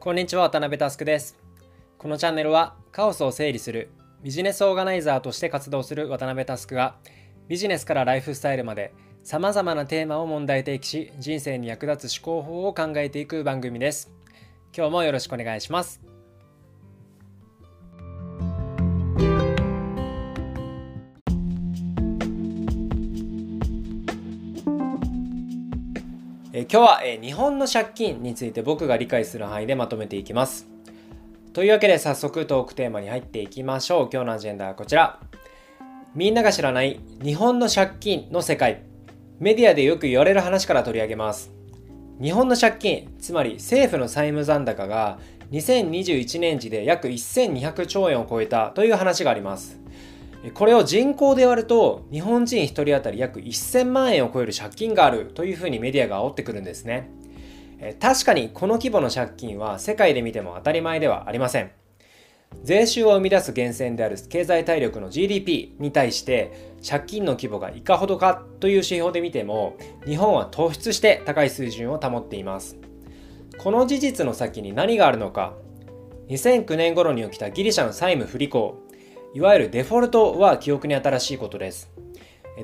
こんにちは渡辺佑です。このチャンネルはカオスを整理するビジネスオーガナイザーとして活動する渡辺佑がビジネスからライフスタイルまでさまざまなテーマを問題提起し人生に役立つ思考法を考えていく番組です。今日もよろしくお願いします。え今日は、え日本の借金について僕が理解する範囲でまとめていきます。というわけで早速トークテーマに入っていきましょう。今日のアジェンダはこちら。みんなが知らない日本の借金の世界。メディアでよく言われる話から取り上げます。日本の借金、つまり政府の債務残高が2021年時で約1200兆円を超えたという話があります。これを人口で割ると日本人1人当たり約1000万円を超える借金があるというふうにメディアが煽ってくるんですね。確かにこの規模の借金は世界で見ても当たり前ではありません。税収を生み出す源泉である経済体力の GDP に対して借金の規模がいかほどかという指標で見ても日本は突出して高い水準を保っています。この事実の先に何があるのか。2009年頃に起きたギリシャの債務不履行。いわゆるデフォルトは記憶に新しいことです。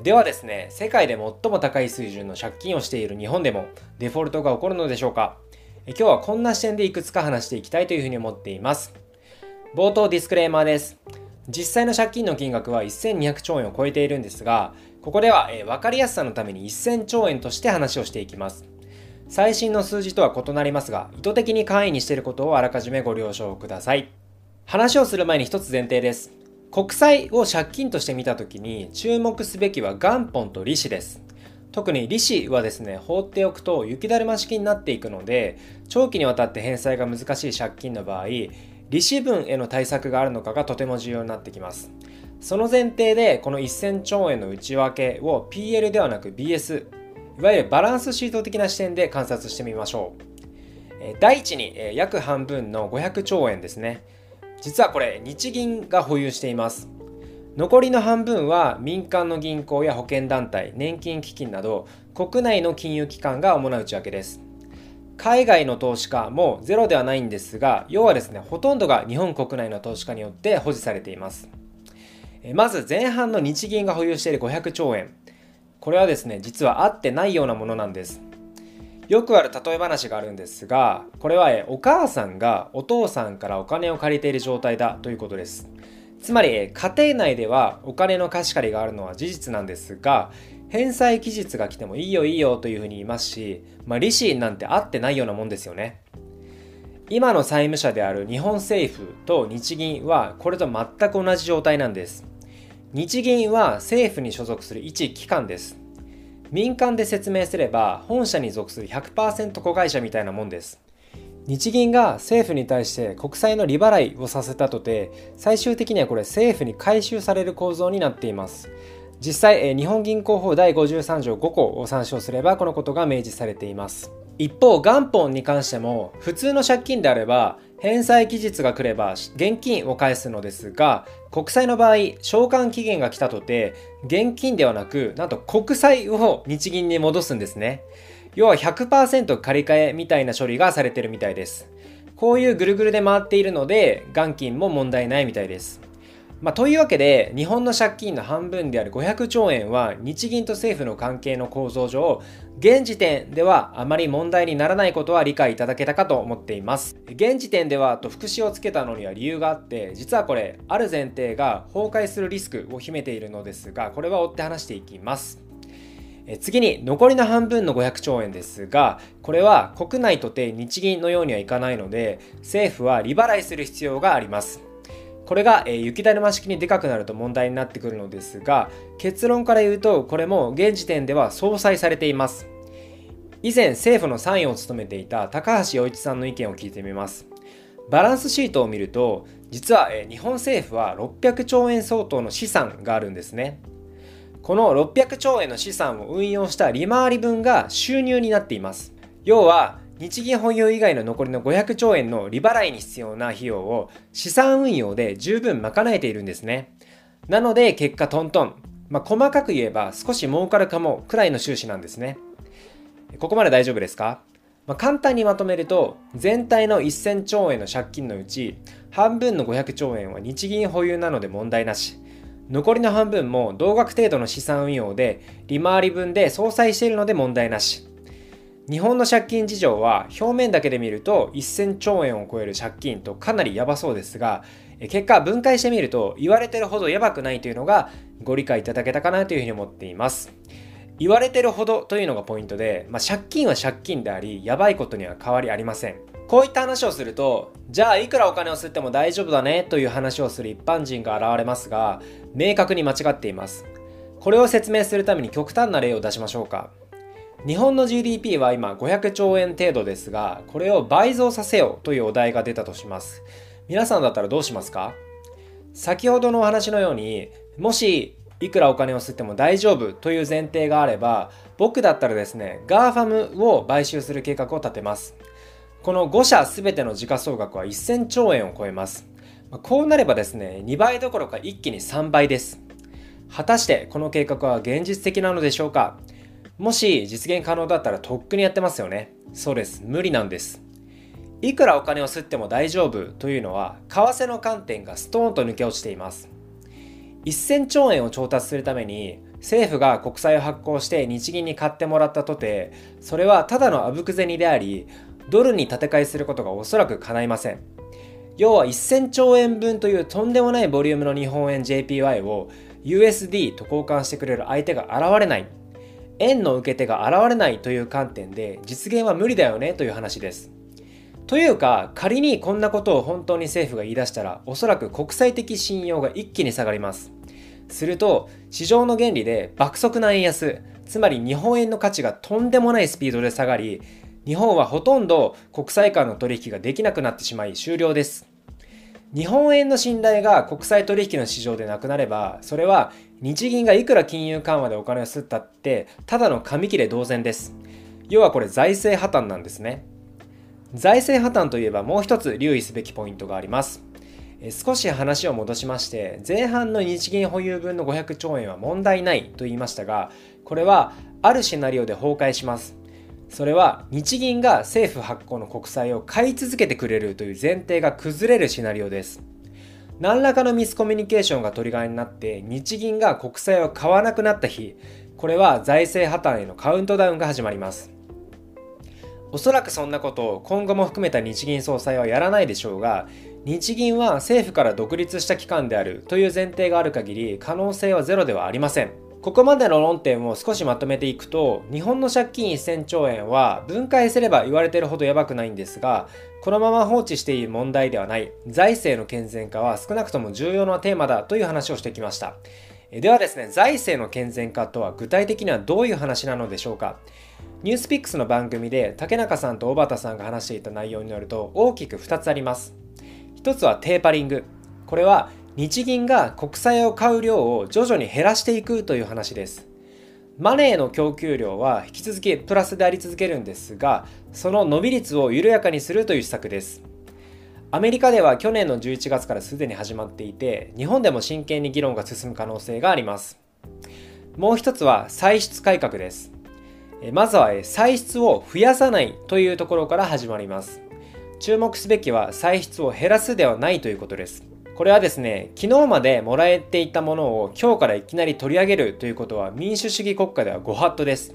ではですね、世界で最も高い水準の借金をしている日本でもデフォルトが起こるのでしょうか？今日はこんな視点でいくつか話していきたいというふうに思っています。冒頭ディスクレーマーです。実際の借金の金額は1200兆円を超えているんですが、ここでは、え分かりやすさのために1000兆円として話をしていきます。最新の数字とは異なりますが、意図的に簡易にしていることをあらかじめご了承ください。話をする前に一つ前提です。国債を借金として見た時に注目すべきは元本と利子です。特に利子はですね、放っておくと雪だるま式になっていくので、長期にわたって返済が難しい借金の場合、利子分への対策があるのかがとても重要になってきます。その前提で、この1000兆円の内訳を PL ではなく BS、いわゆるバランスシート的な視点で観察してみましょう。第一に約半分の500兆円ですね。実はこれ日銀が保有しています。残りの半分は民間の銀行や保険団体年金基金など国内の金融機関が主な内訳です。海外の投資家もゼロではないんですが要はですねほとんどが日本国内の投資家によって保持されています。まず前半の日銀が保有している500兆円。これはですね実は合ってないようなものなんです。よくある例え話があるんですがこれはお母さんがお父さんからお金を借りている状態だということです。つまり家庭内ではお金の貸し借りがあるのは事実なんですが返済期日が来てもいいよいいよというふうに言いますし、まあ、利子なんてあってないようなもんですよね。今の債務者である日本政府と日銀はこれと全く同じ状態なんです。日銀は政府に所属する一機関です。民間で説明すれば本社に属する100%子会社みたいなもんです。日銀が政府に対して国債の利払いをさせたとて最終的にはこれ政府に回収される構造になっています。実際日本銀行法第53条5項を参照すればこのことが明示されています。一方元本に関しても普通の借金であれば返済期日が来れば現金を返すのですが国債の場合償還期限が来たとて現金ではなくなんと国債を日銀に戻すんですね。要は100%借り換えみたいな処理がされてるみたいです。こういうぐるぐるで回っているので元金も問題ないみたいです。まあ、というわけで日本の借金の半分である500兆円は日銀と政府の関係の構造上現時点ではあまり問題にならないことは理解いただけたかと思っています。現時点ではと副詞をつけたのには理由があって実はこれある前提が崩壊するリスクを秘めているのですがこれは追って話していきます。次に残りの半分の500兆円ですがこれは国内とて日銀のようにはいかないので政府は利払いする必要があります。これが、え、雪だるま式にでかくなると問題になってくるのですが結論から言うとこれも現時点では相殺されています。以前政府の参与を務めていた高橋洋一さんの意見を聞いてみます。バランスシートを見ると実は、日本政府は600兆円相当の資産があるんですね。この600兆円の資産を運用した利回り分が収入になっています。要は日銀保有以外の残りの500兆円の利払いに必要な費用を資産運用で十分賄えているんですね。なので結果トントン。まあ、細かく言えば少し儲かるかもくらいの収支なんですね。ここまで大丈夫ですか？まあ、簡単にまとめると全体の1000兆円の借金のうち半分の500兆円は日銀保有なので問題なし残りの半分も同額程度の資産運用で利回り分で相殺しているので問題なし日本の借金事情は表面だけで見ると1000兆円を超える借金とかなりやばそうですが結果分解してみると言われてるほどやばくないというのがご理解いただけたかなというふうに思っています。言われてるほどというのがポイントで、まあ、借金は借金でありやばいことには変わりありません。こういった話をするとじゃあいくらお金を吸っても大丈夫だねという話をする一般人が現れますが明確に間違っています。これを説明するために極端な例を出しましょうか。日本の GDP は今500兆円程度ですがこれを倍増させようというお題が出たとします。皆さんだったらどうしますか？先ほどのお話のようにもしいくらお金を吸っても大丈夫という前提があれば僕だったらですね GAFAM を買収する計画を立てます。この5社全ての時価総額は1000兆円を超えます。こうなればですね2倍どころか一気に3倍です。果たしてこの計画は現実的なのでしょうか？もし実現可能だったらとっくにやってますよね。そうです。無理なんです。いくらお金を吸っても大丈夫というのは為替の観点がストーンと抜け落ちています。1000兆円を調達するために政府が国債を発行して日銀に買ってもらったとてそれはただのあぶく銭でありドルに建て替えすることがおそらく叶いません。要は1000兆円分というとんでもないボリュームの日本円 JPY を USD と交換してくれる相手が現れない。円の受け手が現れないという観点で実現は無理だよねという話です。というか仮にこんなことを本当に政府が言い出したらおそらく国際的信用が一気に下がります。すると市場の原理で爆速な円安つまり日本円の価値がとんでもないスピードで下がり日本はほとんど国際間の取引ができなくなってしまい終了です。日本円の信頼が国際取引の市場でなくなればそれは日銀がいくら金融緩和でお金を吸ったってただの紙切れ同然です。要はこれ財政破綻なんですね。財政破綻といえばもう一つ留意すべきポイントがあります。少し話を戻しまして前半の日銀保有分の500兆円は問題ないと言いましたがこれはあるシナリオで崩壊します。それは日銀が政府発行の国債を買い続けてくれるという前提が崩れるシナリオです。何らかのミスコミュニケーションがトリガーになって日銀が国債を買わなくなった日これは財政破綻へのカウントダウンが始まります。おそらくそんなことを今後も含めた日銀総裁はやらないでしょうが日銀は政府から独立した機関であるという前提がある限り可能性はゼロではありません。ここまでの論点を少しまとめていくと日本の借金1000兆円は分解すれば言われてるほどやばくないんですがこのまま放置している問題ではない財政の健全化は少なくとも重要なテーマだという話をしてきましたではですね財政の健全化とは具体的にはどういう話なのでしょうかニュースピックスの番組で竹中さんと小畑さんが話していた内容によると大きく2つあります。1つはテーパリング。これは日銀が国債を買う量を徐々に減らしていくという話です。マネーの供給量は引き続きプラスであり続けるんですが、その伸び率を緩やかにするという施策です。アメリカでは去年の11月からすでに始まっていて、日本でも真剣に議論が進む可能性があります。もう一つは歳出改革です。まずは歳出を増やさないというところから始まります注目すべきは歳出を減らすではないということですこれはですね昨日までもらえていたものを今日からいきなり取り上げるということは民主主義国家ではご法度です。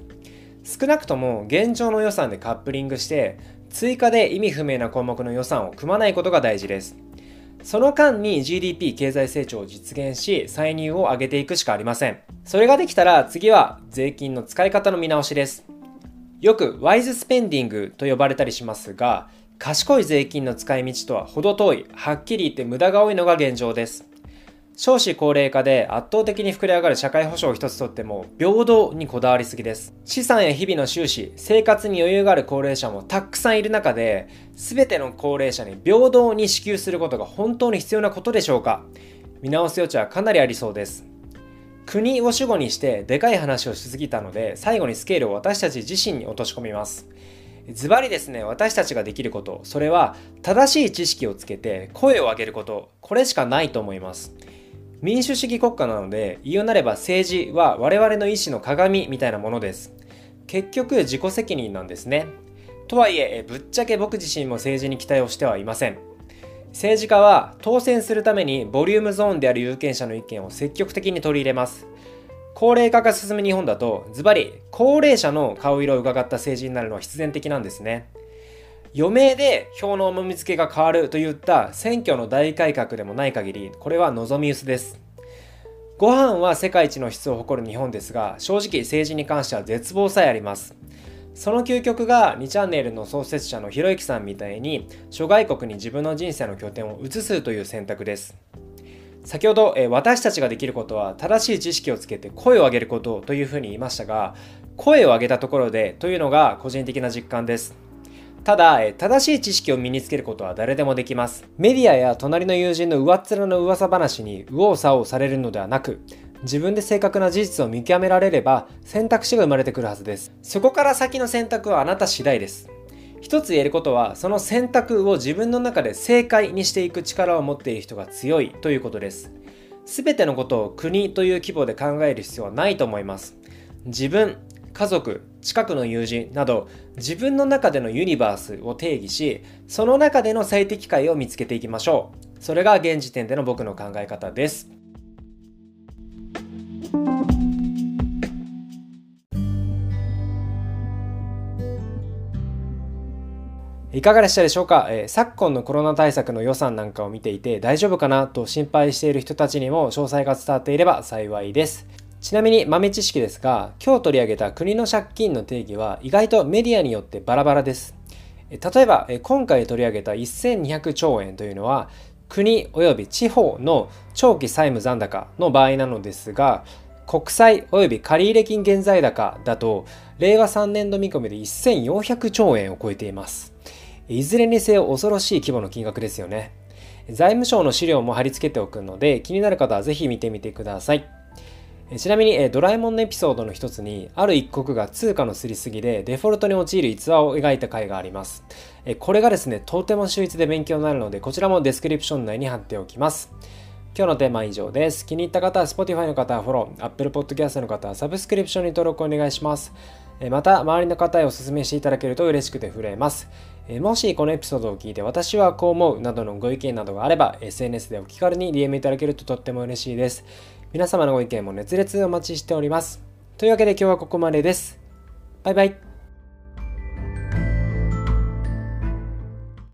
少なくとも現状の予算でカップリングして追加で意味不明な項目の予算を組まないことが大事です。その間に GDP 経済成長を実現し歳入を上げていくしかありません。それができたら次は税金の使い方の見直しです。よくワイズスペンディングと呼ばれたりしますが賢い税金の使い道とは程遠いはっきり言って無駄が多いのが現状です少子高齢化で圧倒的に膨れ上がる社会保障を一つとっても平等にこだわりすぎです。資産や日々の収支、生活に余裕がある高齢者もたくさんいる中で、全ての高齢者に平等に支給することが本当に必要なことでしょうか見直す余地はかなりありそうです。国を主語にしてでかい話をしすぎたので、最後にスケールを私たち自身に落とし込みます。ズバリですね、私たちができること、それは正しい知識をつけて声を上げること、これしかないと思います。民主主義国家なので言うなれば政治は我々の意思の鏡みたいなものです結局自己責任なんですねとはいえ、ぶっちゃけ僕自身も政治に期待をしてはいません。政治家は当選するためにボリュームゾーンである有権者の意見を積極的に取り入れます。高齢化が進む日本だと、ズバリ高齢者の顔色を伺った政治になるのは必然的なんですね。余命で票の重み付けが変わるといった選挙の大改革でもない限り、これは望み薄です。ご飯は世界一の質を誇る日本ですが、正直政治に関しては絶望さえあります。その究極が2チャンネルの創設者のひろゆきさんみたいに諸外国に自分の人生の拠点を移すという選択です。先ほど、え私たちができることは正しい知識をつけて声を上げることというふうに言いましたが声を上げたところでというのが個人的な実感ですただ、正しい知識を身につけることは誰でもできます。メディアや隣の友人の上っ面の噂話に右往左往されるのではなく、自分で正確な事実を見極められれば選択肢が生まれてくるはずです。そこから先の選択はあなた次第です。一つ言えることは、その選択を自分の中で正解にしていく力を持っている人が強いということです。すべてのことを国という規模で考える必要はないと思います。自分、家族、近くの友人など自分の中でのユニバースを定義し、その中での最適解を見つけていきましょう。それが現時点での僕の考え方です。いかがでしたでしょうか、えー、昨今のコロナ対策の予算なんかを見ていて大丈夫かなと心配している人たちにも詳細が伝わっていれば幸いです。ちなみに豆知識ですが、今日取り上げた国の借金の定義は意外とメディアによってバラバラです。例えば、今回取り上げた1200兆円というのは、国及び地方の長期債務残高の場合なのですが、国債及び借入金現在高だと、令和3年度見込みで1400兆円を超えています。いずれにせよ恐ろしい規模の金額ですよね。財務省の資料も貼り付けておくので、気になる方はぜひ見てみてください。ちなみに、ドラえもんのエピソードの一つに、ある一国が通貨のすりすぎでデフォルトに陥る逸話を描いた回があります。これがですね、とても秀逸で勉強になるので、こちらもデスクリプション内に貼っておきます。今日のテーマは以上です。気に入った方は Spotify の方はフォロー、Apple Podcast の方はサブスクリプションに登録お願いします。また、周りの方へお勧めしていただけると嬉しくて震えます。もしこのエピソードを聞いて私はこう思うなどのご意見などがあれば SNS でお気軽に DM いただけるととっても嬉しいです。皆様のご意見も熱烈お待ちしております。というわけで今日はここまでです。バイバイ。